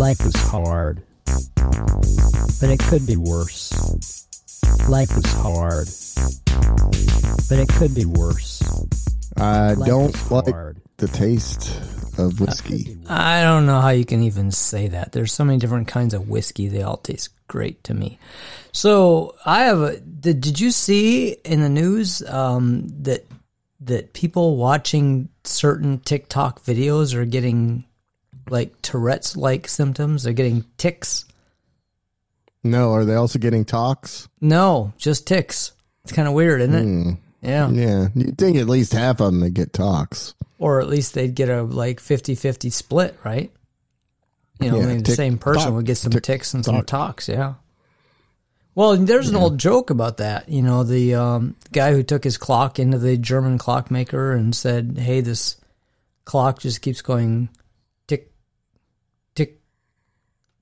Life is hard, but it could be worse. Life is hard, but it could be worse. I Life don't like hard. the taste of whiskey. I don't know how you can even say that. There's so many different kinds of whiskey. They all taste great to me. So I have a. Did, did you see in the news um, that that people watching certain TikTok videos are getting like Tourette's like symptoms? They're getting ticks. No, are they also getting talks? No, just ticks. It's kind of weird, isn't it? Hmm. Yeah. Yeah, you'd think at least half of them would get talks. Or at least they'd get a like 50-50 split, right? You know, Yeah, I mean, the same person tock, would get some tick- ticks and some talks, yeah. Well, there's an old joke about that. You know, the um, guy who took his clock into the German clockmaker and said, "Hey, this clock just keeps going tick, tick,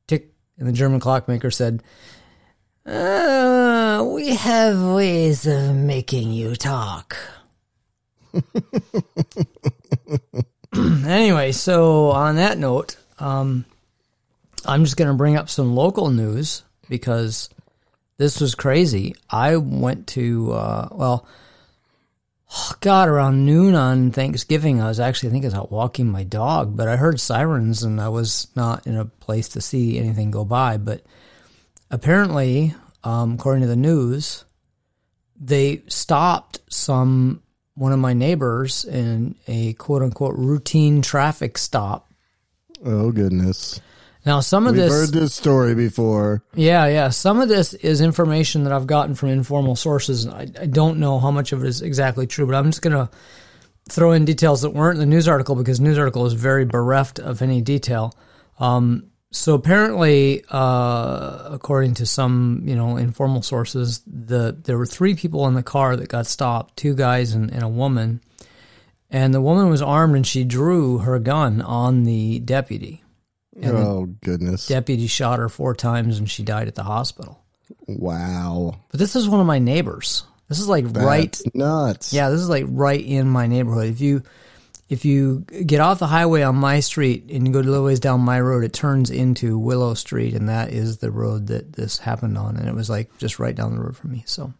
tick," and the German clockmaker said, uh, "We have ways of making you talk." anyway, so on that note, um, I'm just going to bring up some local news because this was crazy. I went to, uh, well, oh God, around noon on Thanksgiving, I was actually, I think I was out walking my dog, but I heard sirens and I was not in a place to see anything go by. But apparently, um, according to the news, they stopped some one of my neighbors in a quote unquote routine traffic stop. Oh goodness, Now, some of this. we've this, heard this story before. yeah, yeah, some of this is information that I've gotten from informal sources. I, I don't know how much of it is exactly true, but I'm just going to throw in details that weren't in the news article because news article is very bereft of any detail. Um, so apparently, uh, according to some you know informal sources, the there were three people in the car that got stopped, two guys and, and a woman, and the woman was armed and she drew her gun on the deputy. And oh goodness, deputy shot her four times and she died at the hospital. wow, But this is one of my neighbors. This is like right nuts. yeah, this is like right in my neighborhood. If you if you get off the highway on my street and you go a little ways down my road, it turns into Willow Street, and that is the road that this happened on. And it was like just right down the road from me. So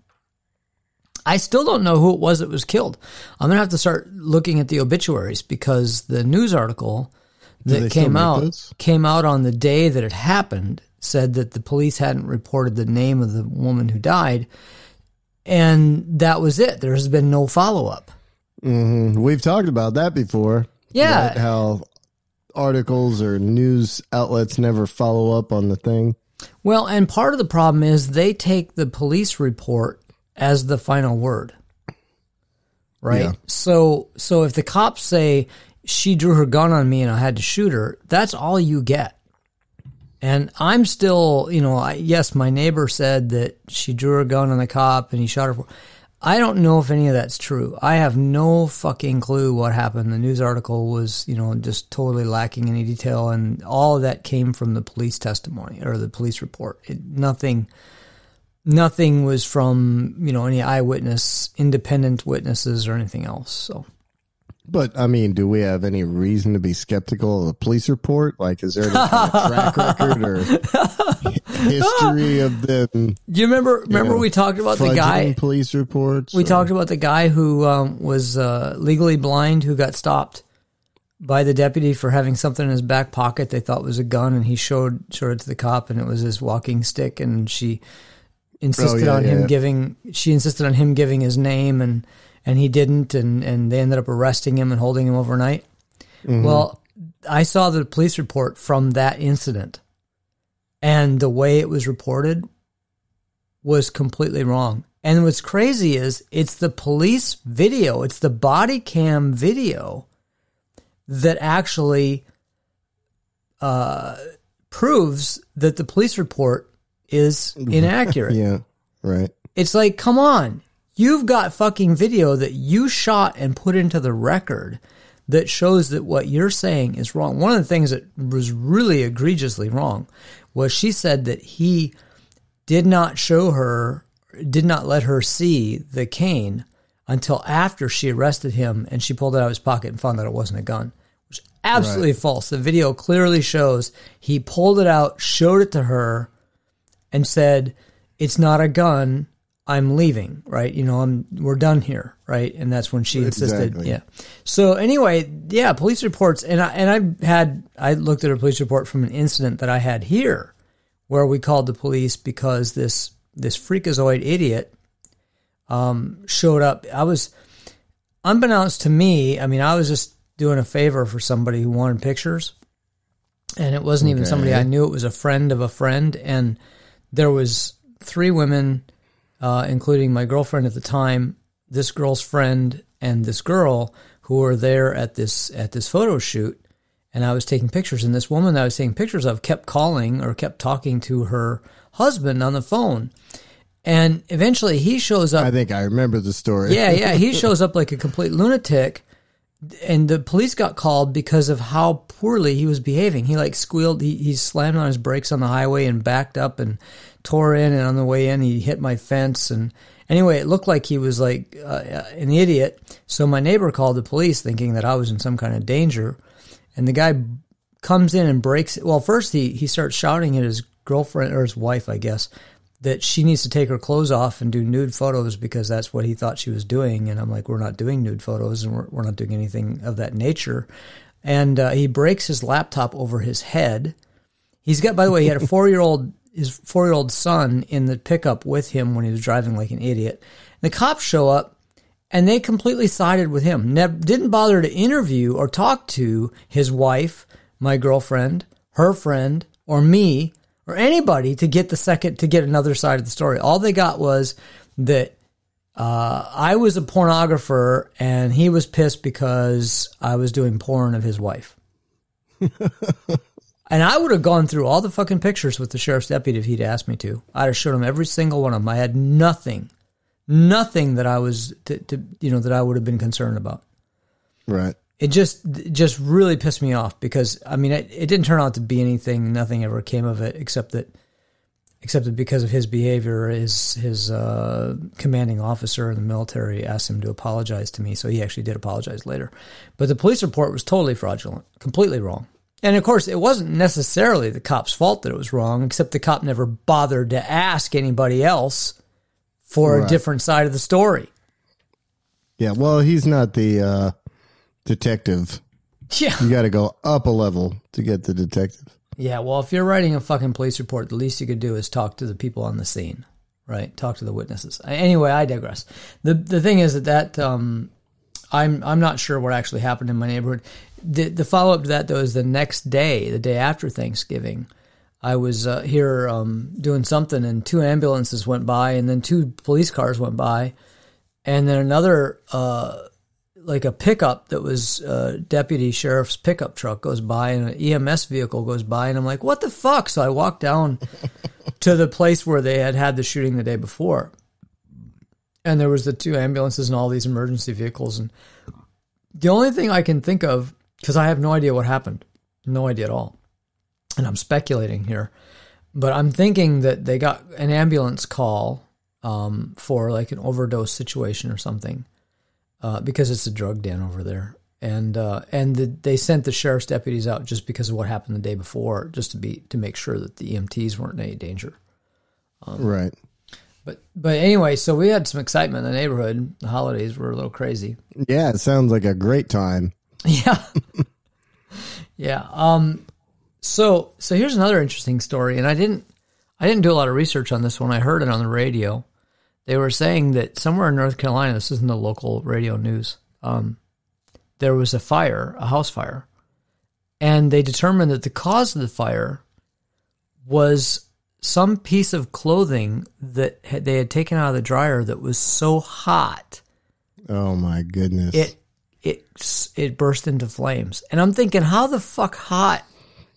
I still don't know who it was that was killed. I'm gonna have to start looking at the obituaries because the news article that came out those? came out on the day that it happened said that the police hadn't reported the name of the woman who died and that was it there has been no follow-up hmm We've talked about that before. Yeah. Right? how articles or news outlets never follow up on the thing. well and part of the problem is they take the police report as the final word right Yeah. so so if the cops say she drew her gun on me and i had to shoot her that's all you get And I'm still, you know, I, yes, my neighbor said that she drew her gun on the cop and he shot her. For, I don't know if any of that's true. I have no fucking clue what happened. The news article was, you know, just totally lacking any detail, and all of that came from the police testimony or the police report. It, nothing, nothing was from you know any eyewitness, independent witnesses or anything else. So. But I mean, do we have any reason to be skeptical of the police report? Like, is there any kind of track record or history of them? Do you remember? Remember know, we talked about the guy. police reports. We or- talked about the guy who um, was uh, legally blind who got stopped by the deputy for having something in his back pocket they thought was a gun, and he showed showed it to the cop, and it was his walking stick, and she insisted yeah, on yeah, him yeah. giving. She insisted on him giving his name, and and he didn't, and and they ended up arresting him and holding him overnight. Mm-hmm. Well, I saw the police report from that incident, and the way it was reported was completely wrong. And what's crazy is it's the police video, it's the body cam video that actually uh, proves that the police report is inaccurate. Yeah, right. It's like, come on. You've got fucking video that you shot and put into the record that shows that what you're saying is wrong. One of the things that was really egregiously wrong was she said that he did not show her, did not let her see the cane until after she arrested him and she pulled it out of his pocket and found that it wasn't a gun, which is absolutely false. The video clearly shows he pulled it out, showed it to her, and said, "It's not a gun. I'm leaving." Right? You know, I'm we're done here. Right? And that's when she insisted. Exactly. Yeah. So anyway, yeah, police reports, and I and I had I looked at a police report from an incident that I had here, where we called the police because this this freakazoid idiot um, showed up. I was unbeknownst to me. I mean, I was just doing a favor for somebody who wanted pictures, and it wasn't even somebody I knew. It was a friend of a friend, and there was three women, uh, including my girlfriend at the time, this girl's friend, and this girl who were there at this at this photo shoot. And I was taking pictures, and this woman that I was taking pictures of kept calling or kept talking to her husband on the phone. And eventually he shows up I think I remember the story. yeah, yeah. He shows up like a complete lunatic, and the police got called because of how poorly he was behaving. He like squealed. He, he slammed on his brakes on the highway and backed up and tore in. And on the way in, he hit my fence. And anyway, it looked like he was like uh, an idiot. So my neighbor called the police, thinking that I was in some kind of danger. And the guy comes in and breaks. Well, first he he starts shouting at his girlfriend or his wife, I guess, that she needs to take her clothes off and do nude photos because that's what he thought she was doing. And I'm like, we're not doing nude photos and we're, we're not doing anything of that nature. And uh, he breaks his laptop over his head. He's got, by the way, he had a four year old, his four year old son in the pickup with him when he was driving like an idiot. The cops show up and they completely sided with him. Ne- didn't bother to interview or talk to his wife, my girlfriend, her friend, or me, or anybody to get the second to get another side of the story. All they got was that uh, I was a pornographer and he was pissed because I was doing porn of his wife. and I would have gone through all the fucking pictures with the sheriff's deputy if he'd asked me to. I'd have showed him every single one of them. I had nothing, nothing that I was to, to you know that I would have been concerned about Right. It just just really pissed me off because I mean it, it didn't turn out to be anything. Nothing ever came of it except that except that because of his behavior, his his uh, commanding officer in the military asked him to apologize to me. So he actually did apologize later. But the police report was totally fraudulent, completely wrong. And of course, it wasn't necessarily the cop's fault that it was wrong, except the cop never bothered to ask anybody else for a different side of the story. Yeah. Well, he's not the uh, detective. Yeah. You got to go up a level to get the detective. Yeah, well, if you're writing a fucking police report, the least you could do is talk to the people on the scene, right? Talk to the witnesses. Anyway, I digress. the The thing is that that um, I'm I'm not sure what actually happened in my neighborhood. The the follow up to that though is the next day, the day after Thanksgiving. I was uh, here um, doing something, and two ambulances went by, and then two police cars went by, and then another uh, like a pickup that was uh, deputy sheriff's pickup truck goes by and an EMS vehicle goes by and I'm like, what the fuck? So I walked down to the place where they had had the shooting the day before, and there was the two ambulances and all these emergency vehicles. And the only thing I can think of because I have no idea what happened, no idea at all, and I'm speculating here, but I'm thinking that they got an ambulance call um, for like an overdose situation or something uh, because it's a drug den over there. And uh, and the, they sent the sheriff's deputies out just because of what happened the day before, just to be to make sure that the EMTs weren't in any danger. right. But but anyway, so we had some excitement in the neighborhood. The holidays were a little crazy. Yeah. It sounds like a great time. Yeah, yeah. Um, so so here's another interesting story, and I didn't I didn't do a lot of research on this one. I heard it on the radio. They were saying that somewhere in North Carolina, this isn't the local radio news. Um, there was a fire, a house fire, and they determined that the cause of the fire was some piece of clothing that they had taken out of the dryer that was so hot Oh my goodness. it it it burst into flames. And I'm thinking, how the fuck hot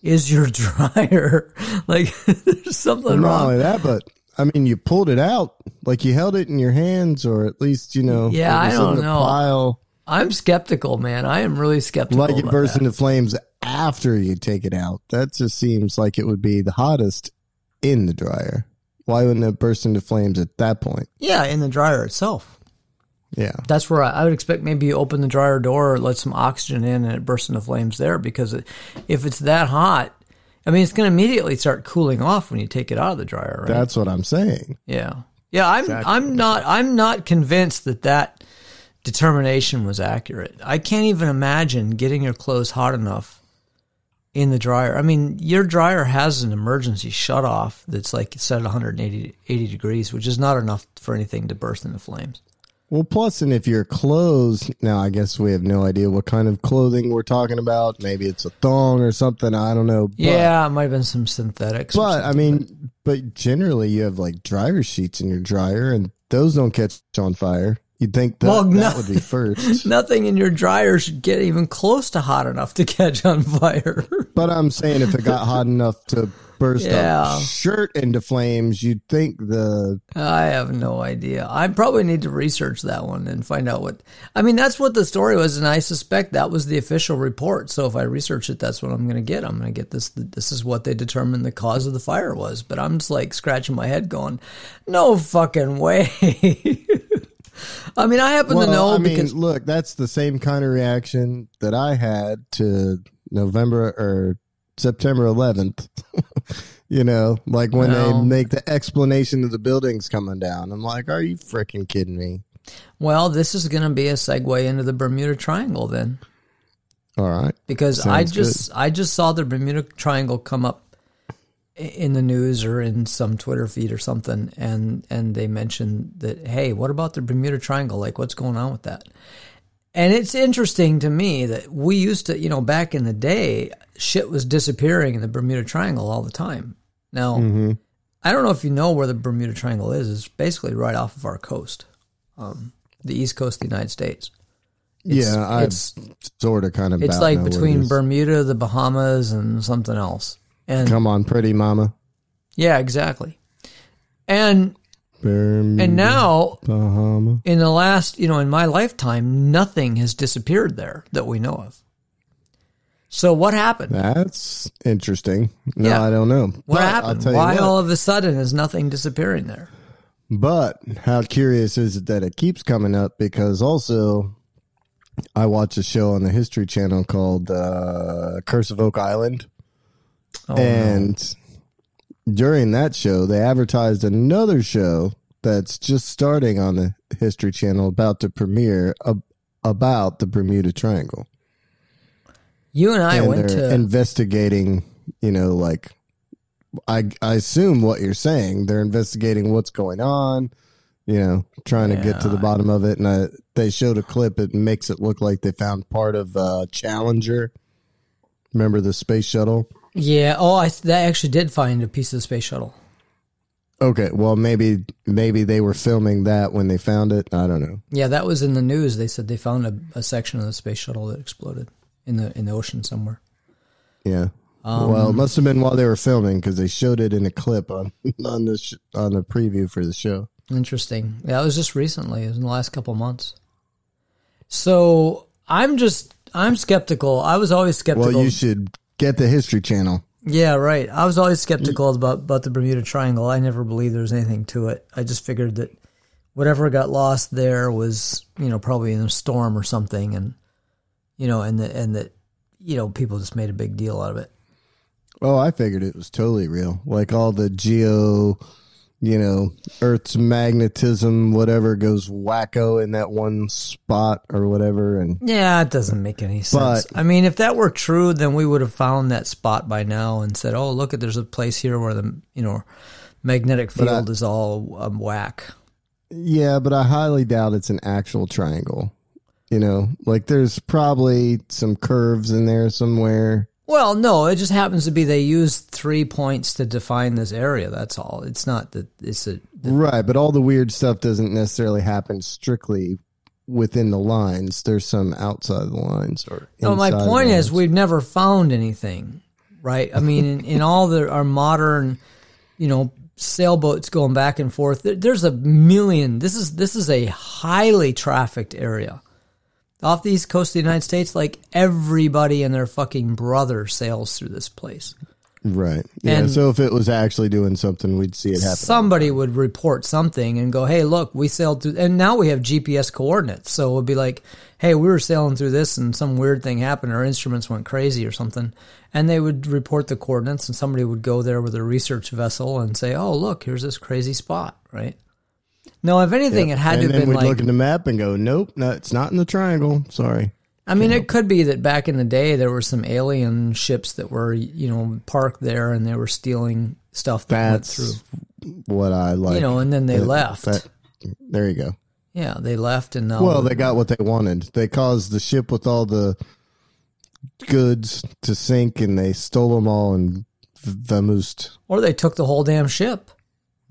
is your dryer? like, there's something Not wrong. only that, but I mean, you pulled it out, like you held it in your hands, or at least you know. Yeah, I don't know. Pile, I'm skeptical, man. I am really skeptical. like it burst that. into flames after you take it out. That just seems like it would be the hottest in the dryer. Why wouldn't it burst into flames at that point? Yeah, in the dryer itself. Yeah. That's where I, I would expect maybe you open the dryer door, let some oxygen in, and it bursts into flames there. Because it, if it's that hot, I mean, it's going to immediately start cooling off when you take it out of the dryer, right? That's what I'm saying. yeah, yeah. I'm I'm not I'm not convinced that that determination was accurate. I can't even imagine getting your clothes hot enough in the dryer. I mean, your dryer has an emergency shut off that's like set at 180 80 degrees, which is not enough for anything to burst into flames. Well, plus, and if your clothes, now I guess we have no idea what kind of clothing we're talking about. Maybe it's a thong or something. I don't know. But, yeah, it might have been some synthetics. But I mean, but generally you have like dryer sheets in your dryer and those don't catch on fire. You'd think that, Well, no. that would be first. Nothing in your dryer should get even close to hot enough to catch on fire. but I'm saying if it got hot enough to burst Yeah. a shirt into flames, you'd think the I have no idea. I probably need to research that one and find out what. I mean, that's what the story was, and I suspect that was the official report. So if I research it, that's what I'm going to get. I'm going to get this. This is what they determined the cause of the fire was. But I'm just like scratching my head, going, "No fucking way." I mean, I happen well, to know I mean, because look, that's the same kind of reaction that I had to November or September 11th. you know, like when Well- they make the explanation of the buildings coming down. I'm like, are you freaking kidding me? well, this is going to be a segue into the Bermuda Triangle then. All right. because I Sounds just I just saw the Bermuda Triangle come up i- in the news or in some Twitter feed or something, and and they mentioned that hey, what about the Bermuda Triangle? Like, what's going on with that? And it's interesting to me that we used to, you know, back in the day, shit was disappearing in the Bermuda Triangle all the time. Now, Mm-hmm. I don't know if you know where the Bermuda Triangle is. It's basically right off of our coast, um, the east coast of the United States. It's- yeah, I it's sort of kind of. it's like what it between. Bermuda, the Bahamas, and something else. And Come on, pretty mama. yeah, exactly. And Bermuda, and now Bahama. in the last, you know, in my lifetime, nothing has disappeared there that we know of. So what happened? That's interesting. No, Yeah. I don't know. What But I'll happened? tell you Why what. all of a sudden is nothing disappearing there? But how curious is it that it keeps coming up? Because also, I watch a show on the History Channel called uh, Curse of Oak Island, Oh, no. and during that show, they advertised another show that's just starting on the History Channel about to premiere ab- about the Bermuda Triangle. you and I and went to investigating. You know, like I I assume what you're saying. They're investigating what's going on. You know, trying to get to the Yeah. bottom of it. And I, they showed a clip. It makes it look like they found part of uh, Challenger. Remember the space shuttle? Yeah. Oh, I that actually did find a piece of the space shuttle. Okay, well maybe maybe they were filming that when they found it. I don't know. Yeah, that was in the news. They said they found a, a section of the space shuttle that exploded in the in the ocean somewhere. Yeah. Um, well, it must have been while they were filming because they showed it in a clip on on the sh- on the preview for the show. Interesting. Yeah, it was just recently. It was in the last couple months. So I'm just I'm skeptical. I was always skeptical. Well, you should get the History Channel. yeah, right. I was always skeptical about about the Bermuda Triangle. I never believed there was anything to it. I just figured that whatever got lost there was, you know, probably in a storm or something, and you know, and that and that you know people just made a big deal out of it. Oh, I figured it was totally real. Like all the geo, you know, Earth's magnetism, whatever goes wacko in that one spot or whatever. And Yeah, it doesn't make any sense. But- I mean, if that were true, then we would have found that spot by now and said, "Oh, look at there's a place here where the you know magnetic But I- field is all um, whack." yeah, but I highly doubt it's an actual triangle. You know, like there's probably some curves in there somewhere. Well, no, it just happens to be they used three points to define this area. That's all. It's not that it's a. Right, but all the weird stuff doesn't necessarily happen strictly within the lines. There's some outside the lines or No, my the point is we've never found anything, right? I mean, in, in all the our modern, you know, sailboats going back and forth. There, there's a million. This is this is a highly trafficked area off the east coast of the United States. Like everybody and their fucking brother sails through this place. Right. Yeah. And- so if it was actually doing something, we'd see it happen. somebody would report something and go, "Hey, look, we sailed through." And now we have GPS coordinates, so it would be like, "Hey, we were sailing through this, and some weird thing happened. Our instruments went crazy or something." And they would report the coordinates, and somebody would go there with a research vessel and say, "Oh, look, here's this crazy spot." Right? No, if anything, it had and to then have been we'd like look at the map and go, nope, no, it's not in the triangle. Sorry. I mean, it could be that back in the day there were some alien ships that were, you know, parked there and they were stealing stuff that That's went through. what I like. You know, and then they That- left. that- there you go. yeah, they left and now. Well, they got what they wanted. They caused the ship with all the goods to sink, and they stole them all and vamoosed. or they took the whole damn ship.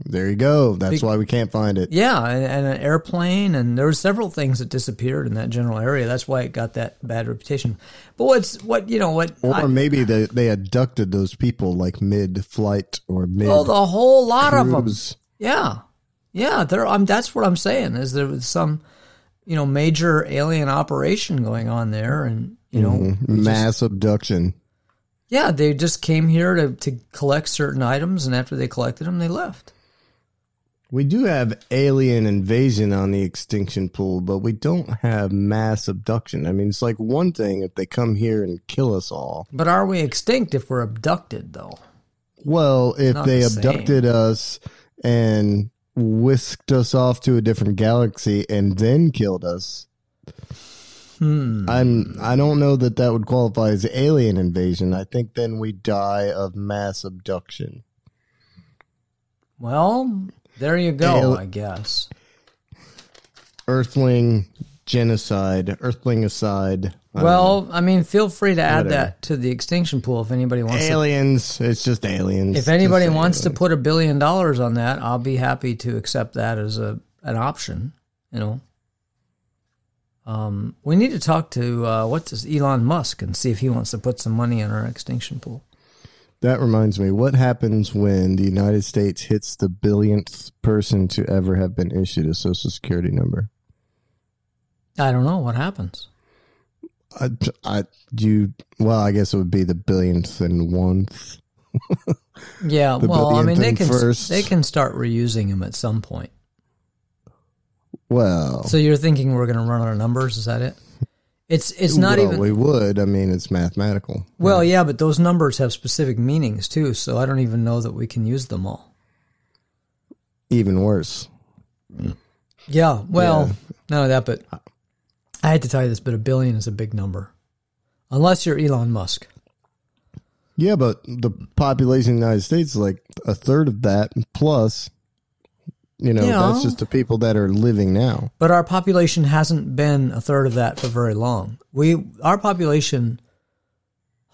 There you go. That's Be- why we can't find it. Yeah, and, and an airplane, and there were several things that disappeared in that general area. That's why it got that bad reputation. But what's what you know what? Or I- maybe they they abducted those people like mid flight or mid oh, the whole lot of them. Yeah, yeah. There, I'm. That's what I'm saying. Is there was some, you know, major alien operation going on there, and you know, Mm-hmm. mass abduction. yeah, they just came here to to collect certain items, and after they collected them, they left. We do have alien invasion on the extinction pool, but we don't have mass abduction. I mean, it's like one thing if they come here and kill us all. But are we extinct if we're abducted, though? Well, if Not they the abducted us and whisked us off to a different galaxy and then killed us, Hmm. I'm I don't know that that would qualify as alien invasion. I think then we die of mass abduction. Well, there you go. I guess. Earthling genocide, Earthling aside. Well, I mean, feel free to add Whatever. that to the extinction pool if anybody wants. to. aliens. It's just aliens. If anybody Just wants to put a billion dollars on that, I'll be happy to accept that as a an option. You know. Um, we need to talk to uh, what's this Elon Musk and see if he wants to put some money in our extinction pool. That reminds me, what happens when the United States hits the billionth person to ever have been issued a social security number? I don't know what happens. I, I, you, well, I guess it would be the billionth and one. Yeah, well, I mean, they can first. they can start reusing them at some point. Well, So you're thinking we're going to run out of numbers? Is that it? It's it's not well, even We would. I mean, it's mathematical. well, yeah, but those numbers have specific meanings too. So I don't even know that we can use them all. Even worse. Yeah, well, Yeah. none of that, but I had to tell you this, but a billion is a big number. Unless you're Elon Musk. Yeah, but the population of the United States is like a third of that plus. You know, Yeah. that's just the people that are living now. But our population hasn't been a third of that for very long. We our population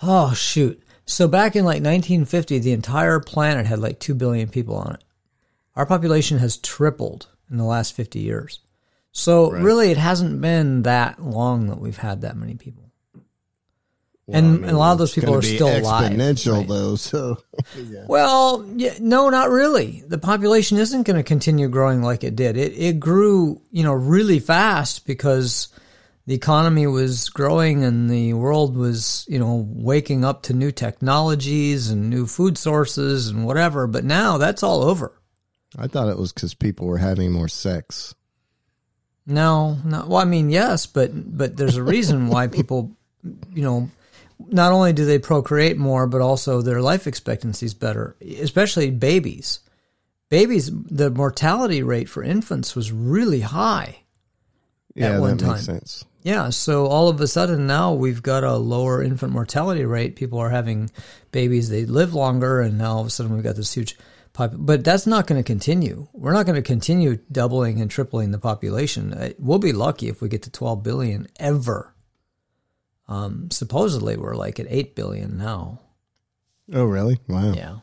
Oh shoot. So back in like 1950 the entire planet had like 2 billion people on it. Our population has tripled in the last 50 years. So really it hasn't been that long that we've had that many people. And- and a lot of those people are still alive, Exponential right. though, so Well, yeah, no, not really. The population isn't going to continue growing like it did. It it grew, you know, really fast because the economy was growing and the world was, you know, waking up to new technologies and new food sources and whatever. But now that's all over. I thought it was because people were having more sex. No, not Well, I mean, yes, but but there's a reason why people, you know, not only do they procreate more, but also their life expectancy is better, especially babies. Babies, the mortality rate for infants was really high. Yeah, one that time. makes sense. Yeah, so all of a sudden now we've got a lower infant mortality rate. People are having babies; they live longer, and now all of a sudden we've got this huge. Pop- but that's not going to continue. We're not going to continue doubling and tripling the population. Uh, We'll be lucky if we get to 12 billion ever. Um, supposedly we're like at 8 billion now. Oh, really? Wow. Yeah,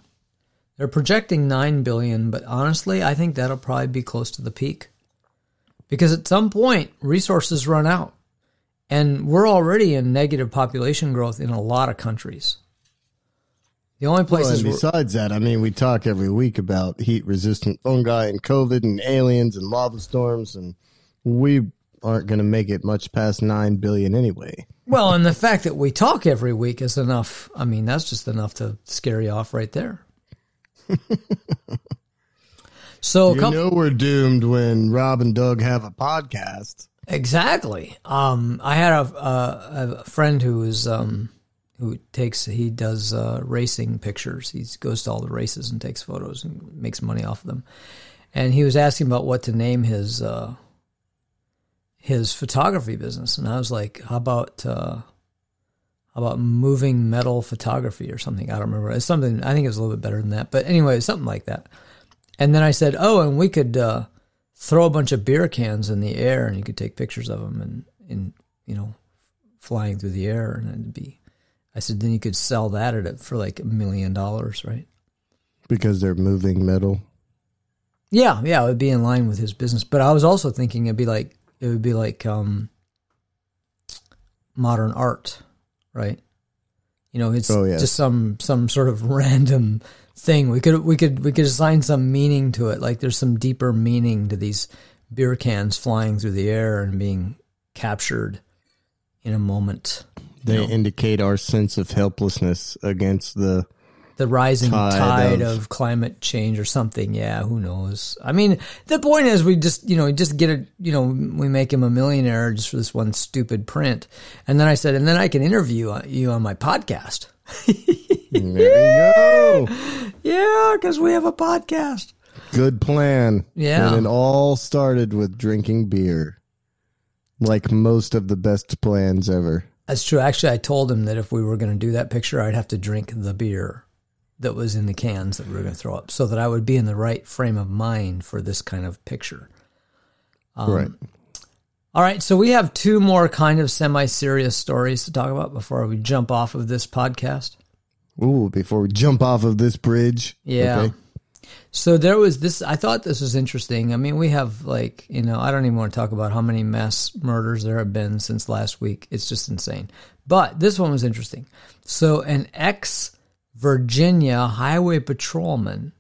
they're projecting 9 billion, but honestly, I think that'll probably be close to the peak because at some point resources run out. And we're already in negative population growth in a lot of countries. The only Well, places and besides that, I mean, we talk every week about heat resistant fungi and COVID and aliens and lava storms, and we aren't going to make it much past 9 billion anyway. Well, and the fact that we talk every week is enough. I mean, that's just enough to scare you off right there. so, You couple, know we're doomed when Rob and Doug have a podcast. exactly. Um, I had a, a, a friend who is um, who takes he does uh, racing pictures. He goes to all the races and takes photos and makes money off of them. And he was asking about what to name his uh, his photography business, and I was like, "How about uh, how about moving metal photography or something?" I don't remember. It's something. I think it was a little bit better than that, but anyway, something like that. And then I said, "Oh, and we could uh, throw a bunch of beer cans in the air, and you could take pictures of them, and and you know, flying through the air, and it'd be." I said, "Then you could sell that at it for like a million dollars, right?" Because they're moving metal. Yeah, yeah, it would be in line with his business. But I was also thinking it'd be like it would be like um, modern art, right? You know, it's Oh, yes. just some some sort of random thing. We could we could we could assign some meaning to it. Like there's some deeper meaning to these beer cans flying through the air and being captured in a moment. They indicate our sense of helplessness against the. The rising Tide tide, of- of, climate change or something. Yeah, who knows? I mean, the point is, we just you know just get it. You know, we make him a millionaire just for this one stupid print. And then I said, and then I can interview uh, you on my podcast. There you go. Yeah, because we have a podcast. Good plan. Yeah. And it all started with drinking beer. Like most of the best plans ever. That's true. Actually, I told him that if we were going to do that picture, I'd have to drink the beer that was in the cans that we were going to throw up, so that I would be in the right frame of mind for this kind of picture. Um, right. All right, so we have two more kind of semi-serious stories to talk about before we jump off of this podcast. Ooh, before we jump off of this bridge. Yeah. Okay. So there was this. I thought this was interesting. I mean, we have like you know, I don't even want to talk about how many mass murders there have been since last week. It's just insane. But this one was interesting. So an ex Virginia highway patrolman,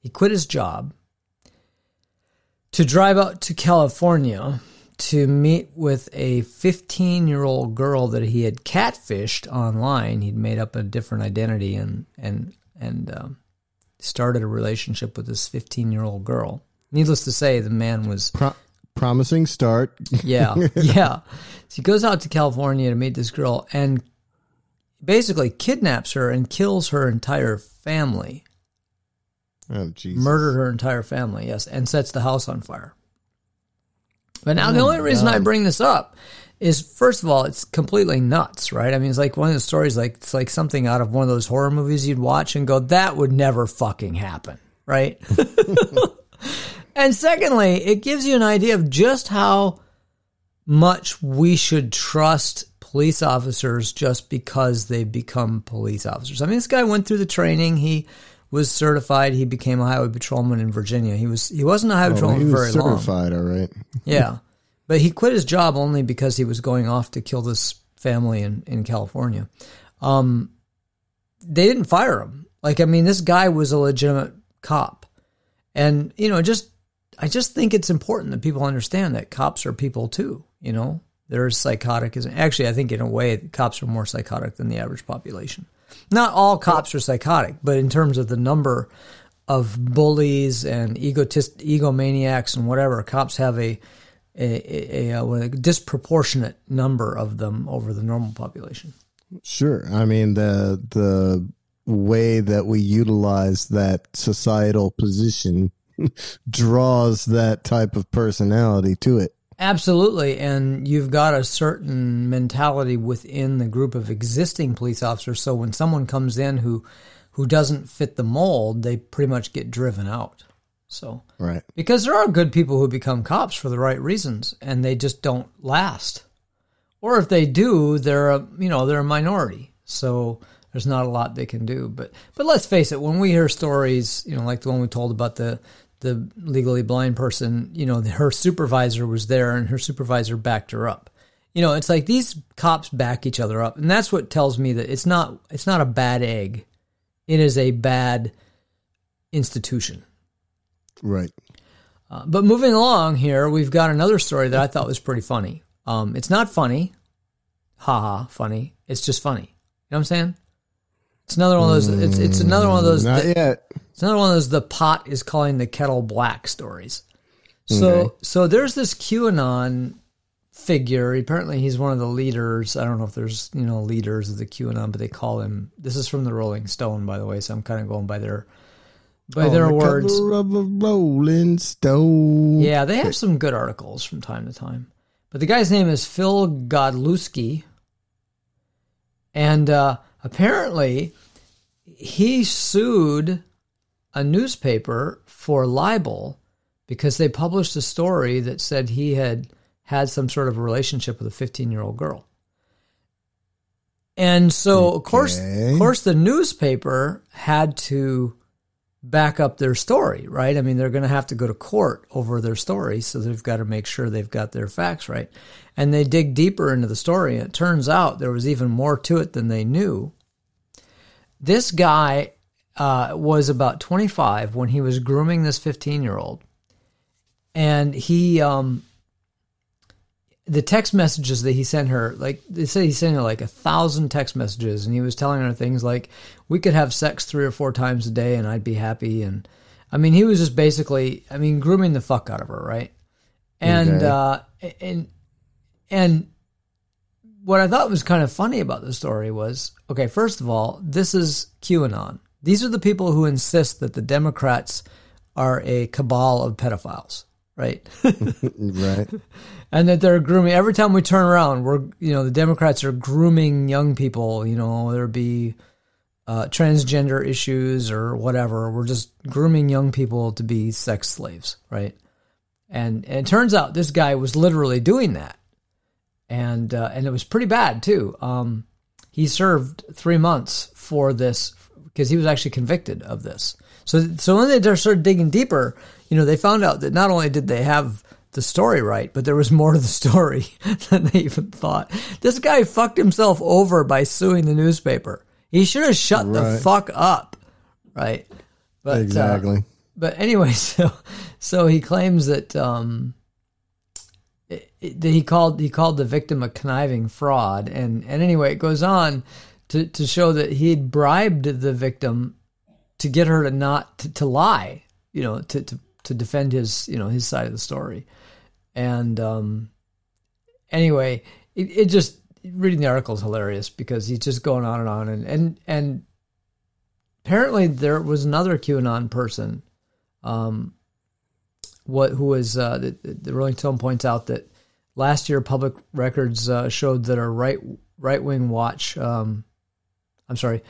he quit his job to drive out to California to meet with a 15 year old girl that he had catfished online. He'd made up a different identity and and and um, started a relationship with this 15 year old girl. Needless to say, the man was Pro- promising start. yeah, yeah. So he goes out to California to meet this girl and basically kidnaps her and kills her entire family. Oh, Jesus. Murdered her entire family, yes, and sets the house on fire. But now oh the Oh only my reason I bring this up is first of all, it's completely nuts, right? I mean, it's like one of the stories, like it's like something out of one of those horror movies you'd watch and go, "That would never fucking happen," right? and secondly, it gives you an idea of just how much we should trust police officers just because they've become police officers. I mean, this guy went through the training. He was certified. He became a highway patrolman in Virginia. He was he wasn't a highway Oh, patrolman he was very long. certified, all right. Yeah. But he quit his job only because he was going off to kill this family in, in California. Um, they didn't fire him. Like, I mean, this guy was a legitimate cop. And, you know, just, I just think it's important that people understand that cops are people too, you know? They're psychotic as, actually, I think in a way, cops are more psychotic than the average population. Not all cops are psychotic, but in terms of the number of bullies and egotist, egomaniacs and whatever, cops have a, a, a, a, a disproportionate number of them over the normal population. Sure. I mean the the way that we utilize that societal position draws that type of personality to it. Absolutely. And you've got a certain mentality within the group of existing police officers. So when someone comes in who, who doesn't fit the mold, they pretty much get driven out. So, Right. because there are good people who become cops for the right reasons and they just don't last. Or if they do, they're a, you know, they're a minority. So there's not a lot they can do. But, but let's face it, when we hear stories, you know, like the one we told about the, the legally blind person, you know, her supervisor was there and her supervisor backed her up. You know, it's like these cops back each other up. And that's what tells me that it's not, it's not a bad egg. It is a bad institution. Right. Uh, but moving along here, we've got another story that I thought was pretty funny. Um, it's not funny. haha, funny. It's just funny. You know what I'm saying? It's another one of those. It's it's another one of those. Not that- yet. It's another one of those. The pot is calling the kettle black stories. So Okay. so there's this QAnon figure. Apparently, he's one of the leaders. I don't know if there's you know leaders of the QAnon, but they call him. This is from the Rolling Stone, by the way. So I'm kind of going by their by On their the words. of a Rolling Stone. Yeah, they have some good articles from time to time. But the guy's name is Phil Godlewski. And uh, apparently, he sued a newspaper for libel because they published a story that said he had had some sort of relationship with a 15 year old girl. And so, of course, of course, the newspaper had to back up their story, right? I mean, they're going to have to go to court over their story, so they've got to make sure they've got their facts right. And they dig deeper into the story, and it turns out there was even more to it than they knew. This guy uh, was about 25 when he was grooming this 15 year old, and he um, the text messages that he sent her, like they say he sent her like a thousand text messages, and he was telling her things like, "We could have sex three or four times a day, and I'd be happy." And I mean, he was just basically, I mean, grooming the fuck out of her, right? And Okay. uh, and and what I thought was kind of funny about the story was, okay, first of all, this is QAnon. These are the people who insist that the Democrats are a cabal of pedophiles, right? Right. and that they're grooming every time we turn around we're you know the democrats are grooming young people you know there be uh, transgender issues or whatever we're just grooming young people to be sex slaves right and, and it turns out this guy was literally doing that and uh, and it was pretty bad too um, he served three months for this because he was actually convicted of this so so when they started digging deeper you know they found out that not only did they have the story right, but there was more to the story than they even thought. This guy fucked himself over by suing the newspaper. He should have shut the fuck up, right? But uh, exactly. but anyway, so so he claims that um, it, it- that he called he called the victim a conniving fraud, and and anyway, it goes on to to show that he had bribed the victim to get her to not to, to lie, you know, to, to to defend his you know his side of the story, and um, anyway, it, it just reading the article is hilarious because he's just going on and on. And and and apparently there was another QAnon person, um, what who was uh, the, the Rolling Stone points out that last year public records uh, showed that a right right wing watch, um, I'm sorry,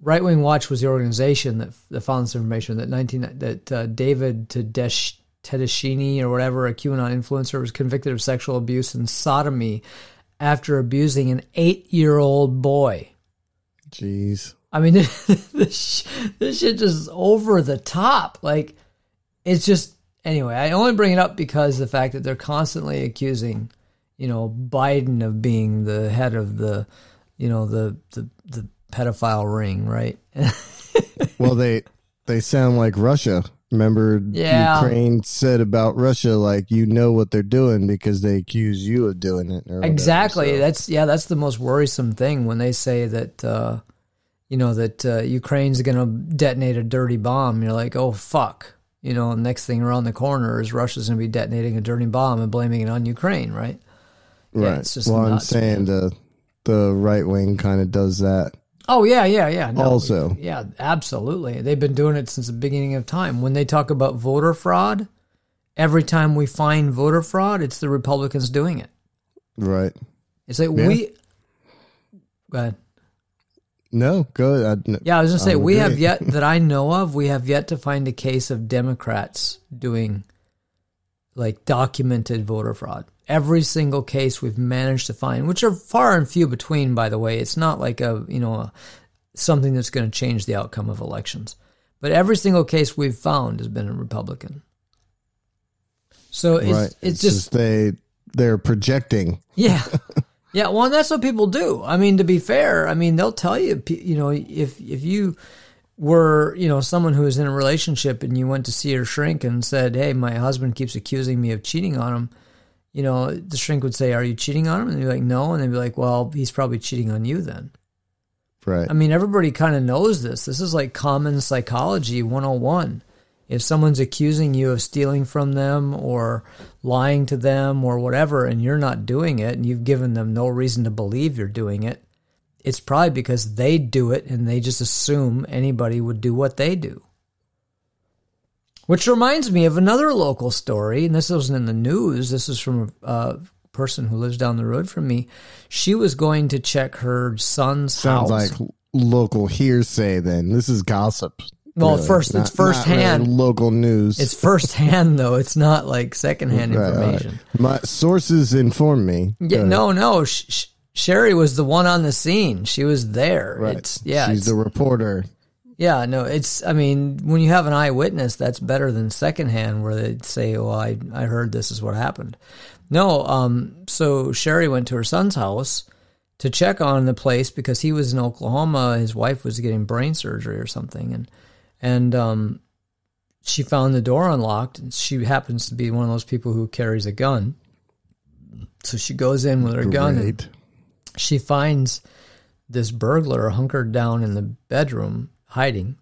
Right Wing Watch was the organization that, that found this information that 19 that uh, David Tedesh, Tedeshini or whatever a QAnon influencer was convicted of sexual abuse and sodomy after abusing an eight year old boy. Jeez. I mean, this this shit just is over the top. Like, it's just anyway. I only bring it up because the fact that they're constantly accusing, you know, Biden of being the head of the, you know, the the the pedophile ring, right? Well, they they sound like Russia. Remember, Yeah. Ukraine said about Russia, like you know what they're doing because they accuse you of doing it. Or whatever, exactly. so- That's yeah. That's the most worrisome thing when they say that. Uh, you know that uh, Ukraine's going to detonate a dirty bomb. You're like, oh fuck. You know, next thing around the corner is Russia's going to be detonating a dirty bomb and blaming it on Ukraine, right? Yeah, right. it's just well, I'm nuts, saying the the right wing kind of does that. Oh yeah, yeah, yeah. No, Also. yeah, absolutely. They've been doing it since the beginning of time. When they talk about voter fraud, every time we find voter fraud, it's the Republicans doing it. Right. It's like Yeah. we. Go ahead. No, good. I, Yeah, I was gonna say we have yet that I know of. We have yet to find a case of Democrats doing like documented voter fraud. Every single case we've managed to find, which are far and few between, by the way. It's not like a you know a, something that's going to change the outcome of elections. But every single case we've found has been a Republican. So it's right. it's, just they they're projecting. yeah. Yeah, well, and that's what people do. I mean, to be fair, I mean, they'll tell you, you know, if if you were, you know, someone who was in a relationship and you went to see your shrink and said, "Hey, my husband keeps accusing me of cheating on him," you know, the shrink would say, "Are you cheating on him?" And they'd be like, "No," and they'd be like, "Well, he's probably cheating on you then." Right. I mean, everybody kind of knows this. This is like common psychology 101. If someone's accusing you of stealing from them or lying to them or whatever, and you're not doing it, and you've given them no reason to believe you're doing it, it's probably because they do it and they just assume anybody would do what they do. Which reminds me of another local story, and this wasn't in the news. This is from a person who lives down the road from me. She was going to check her son's Sounds house. like local hearsay. Then this is gossip. Well, really. first- it's Not- not firsthand. really local news. It's firsthand though. It's not like secondhand Right, right. information. My sources inform me. Yeah, no, no. Sh- Sh- Sherry was the one on the scene. She was there. Right. It's yeah, She's it's, the reporter. Yeah. No, it's. I mean, when you have an eyewitness, that's better than secondhand, where they say, "Oh, I I heard this is what happened." No, um. So Sherry went to her son's house to check on the place because he was in Oklahoma. His wife was getting brain surgery or something, and and um, she found the door unlocked. And she happens to be one of those people who carries a gun. So she goes in with her gun and she finds this burglar hunkered down in the bedroom hiding.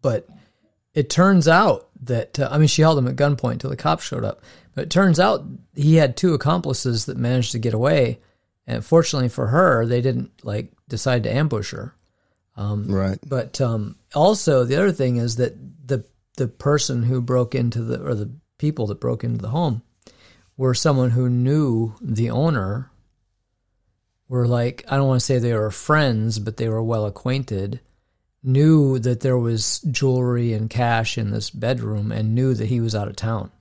But it turns out that, uh, I mean, she held him at gunpoint until the cops showed up. But it turns out he had two accomplices that managed to get away. And fortunately for her, they didn't like decide to ambush her. Right. But um, also, the other thing is that the the person who broke into the or the people that broke into the home were someone who knew the owner. Were like I don't want to say they were friends, but they were well acquainted. Knew that there was jewelry and cash in this bedroom, and knew that he was out of town.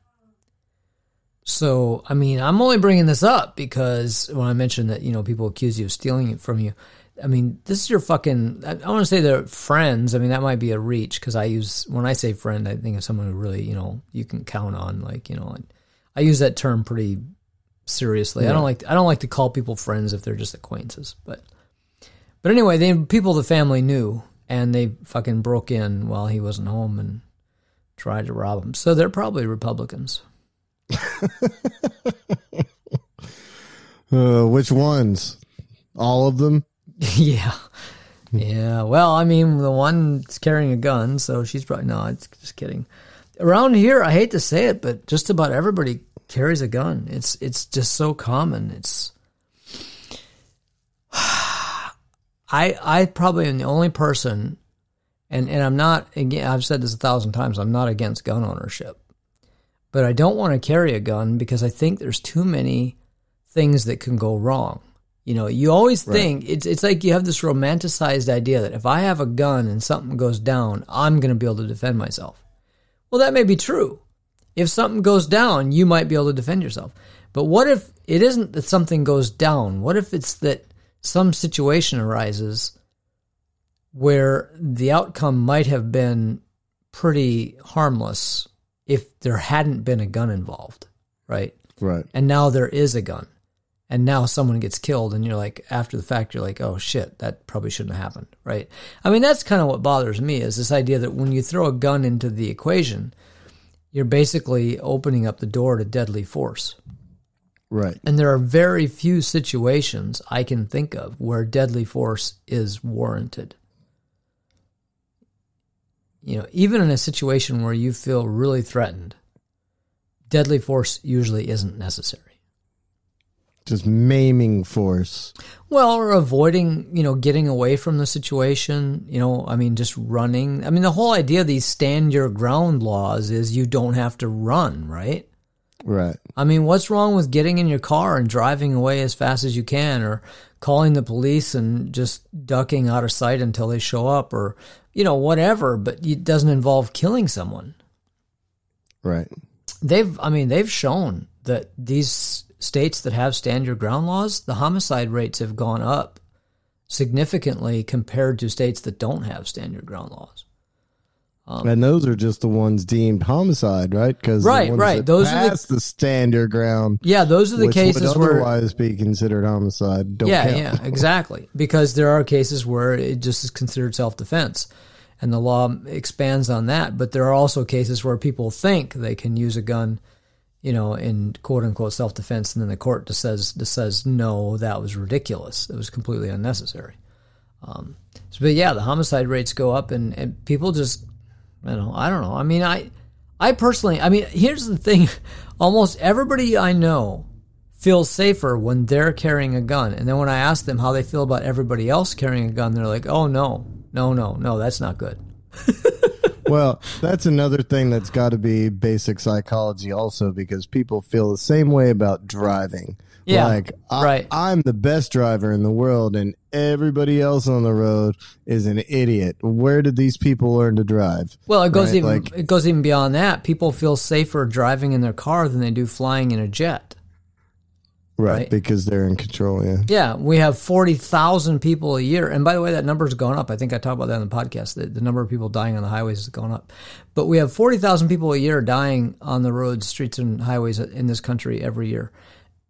So, I mean, I'm only bringing this up because when I mentioned that, you know, people accuse you of stealing it from you, I mean, this is your fucking, I, want to say they're friends. I mean, that might be a reach because I use, when I say friend, I think of someone who really, you know, you can count on. Like, you know, I use that term pretty seriously. I don't like, I don't like to call people friends if they're just acquaintances. But, but anyway, they, people the family knew and they fucking broke in while he wasn't home and tried to rob him. So they're probably Republicans. Uh, which ones? All of them? yeah. Yeah. Well, I mean, the one's carrying a gun, so she's probably no. It's just kidding. Around here, I hate to say it, but just about everybody carries a gun. It's it's just so common. It's I I probably am the only person, and and I'm not again. I've said this a thousand times. I'm not against gun ownership, but I don't want to carry a gun because I think there's too many things that can go wrong. You know, you always think it's it's like you have this romanticized idea that if I have a gun and something goes down, I'm going to be able to defend myself. Well, that may be true. If something goes down, you might be able to defend yourself. But what if it isn't that something goes down? What if it's that some situation arises where the outcome might have been pretty harmless if there hadn't been a gun involved, right? Right. and now there is a gun and now someone gets killed and you're like after the fact you're like oh shit that probably shouldn't have happened right? I mean that's kind of what bothers me is this idea that when you throw a gun into the equation you're basically opening up the door to deadly force. Right. and there are very few situations i can think of where deadly force is warranted. You know even in a situation where you feel really threatened deadly force usually isn't necessary Just maiming force. Well, or avoiding, you know, getting away from the situation, you know, I mean, just running. I mean, the whole idea of these stand your ground laws is you don't have to run, right? Right. I mean, what's wrong with getting in your car and driving away as fast as you can or calling the police and just ducking out of sight until they show up or, you know, whatever, but it doesn't involve killing someone. Right. They've, I mean, they've shown that these states that have stand your ground laws, the homicide rates have gone up significantly compared to states that don't have stand your ground laws. and those are just the ones deemed homicide, right? Because Um, Right, right. Those are the- the stand your ground. Yeah, those are the cases would where otherwise be considered homicide. Don't yeah, count. yeah, exactly. Because there are cases where it just is considered self defense, and the law expands on that. But there are also cases where people think they can use a gun you know, in quote unquote self defense, and then the court just says just says no, that was ridiculous. It was completely unnecessary. Um, so, but yeah, the homicide rates go up, and, and people just, you know, I don't know. I mean, I, I personally, I mean, here's the thing: almost everybody I know feels safer when they're carrying a gun, and then when I ask them how they feel about everybody else carrying a gun, they're like, "Oh no, no, no, no, that's not good." well, that's another thing that's got to be basic psychology also because people feel the same way about driving. Yeah, like I, right. I'm the best driver in the world and everybody else on the road is an idiot. Where did these people learn to drive? Well, it goes Right, even like- it goes even beyond that. People feel safer driving in their car than they do flying in a jet. Right, Right. because they're in control, yeah. Yeah, we have 40,000 people a year. And by the way, that number's gone up. I think I talked about that in the podcast. The, the number of people dying on the highways has gone up. But we have 40,000 people a year dying on the roads, streets, and highways in this country every year.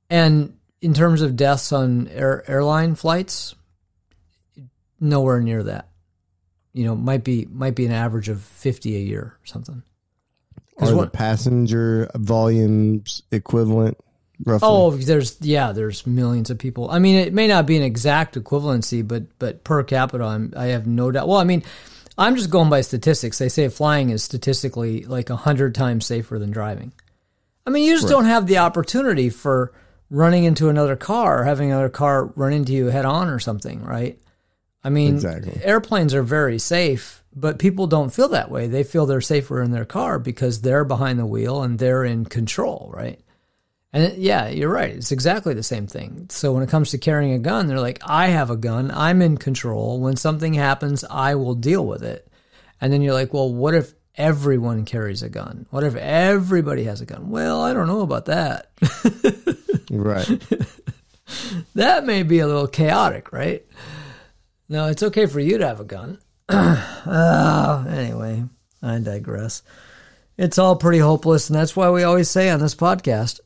And in terms of deaths on air, airline flights, nowhere near that. You know, might be might be an average of 50 a year or something. Are the what- passenger volumes equivalent roughly? Oh, there's yeah, there's millions of people. I mean, it may not be an exact equivalency, but but per capita, I'm, I have no doubt. Well, I mean, I'm just going by statistics. They say flying is statistically like a hundred times safer than driving. I mean, you just don't have the opportunity for running into another car or having another car run into you head on or something, right? I mean, Exactly. airplanes are very safe, but people don't feel that way. They feel they're safer in their car because they're behind the wheel and they're in control, right? And yeah, you're right. It's exactly the same thing. So when it comes to carrying a gun, they're like, I have a gun. I'm in control. When something happens, I will deal with it. And then you're like, well, what if everyone carries a gun? What if everybody has a gun? Well, I don't know about that. Right. that may be a little chaotic, right? No, it's okay for you to have a gun. oh, anyway, I digress. It's all pretty hopeless, and that's why we always say on this podcast,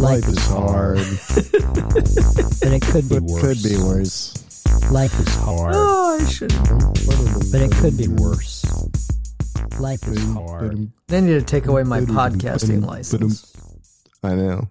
Life is hard. But it could be worse. could be worse. Life is hard. oh, I should. But it could be worse. Life is hard. They need to take away my podcasting license. I know.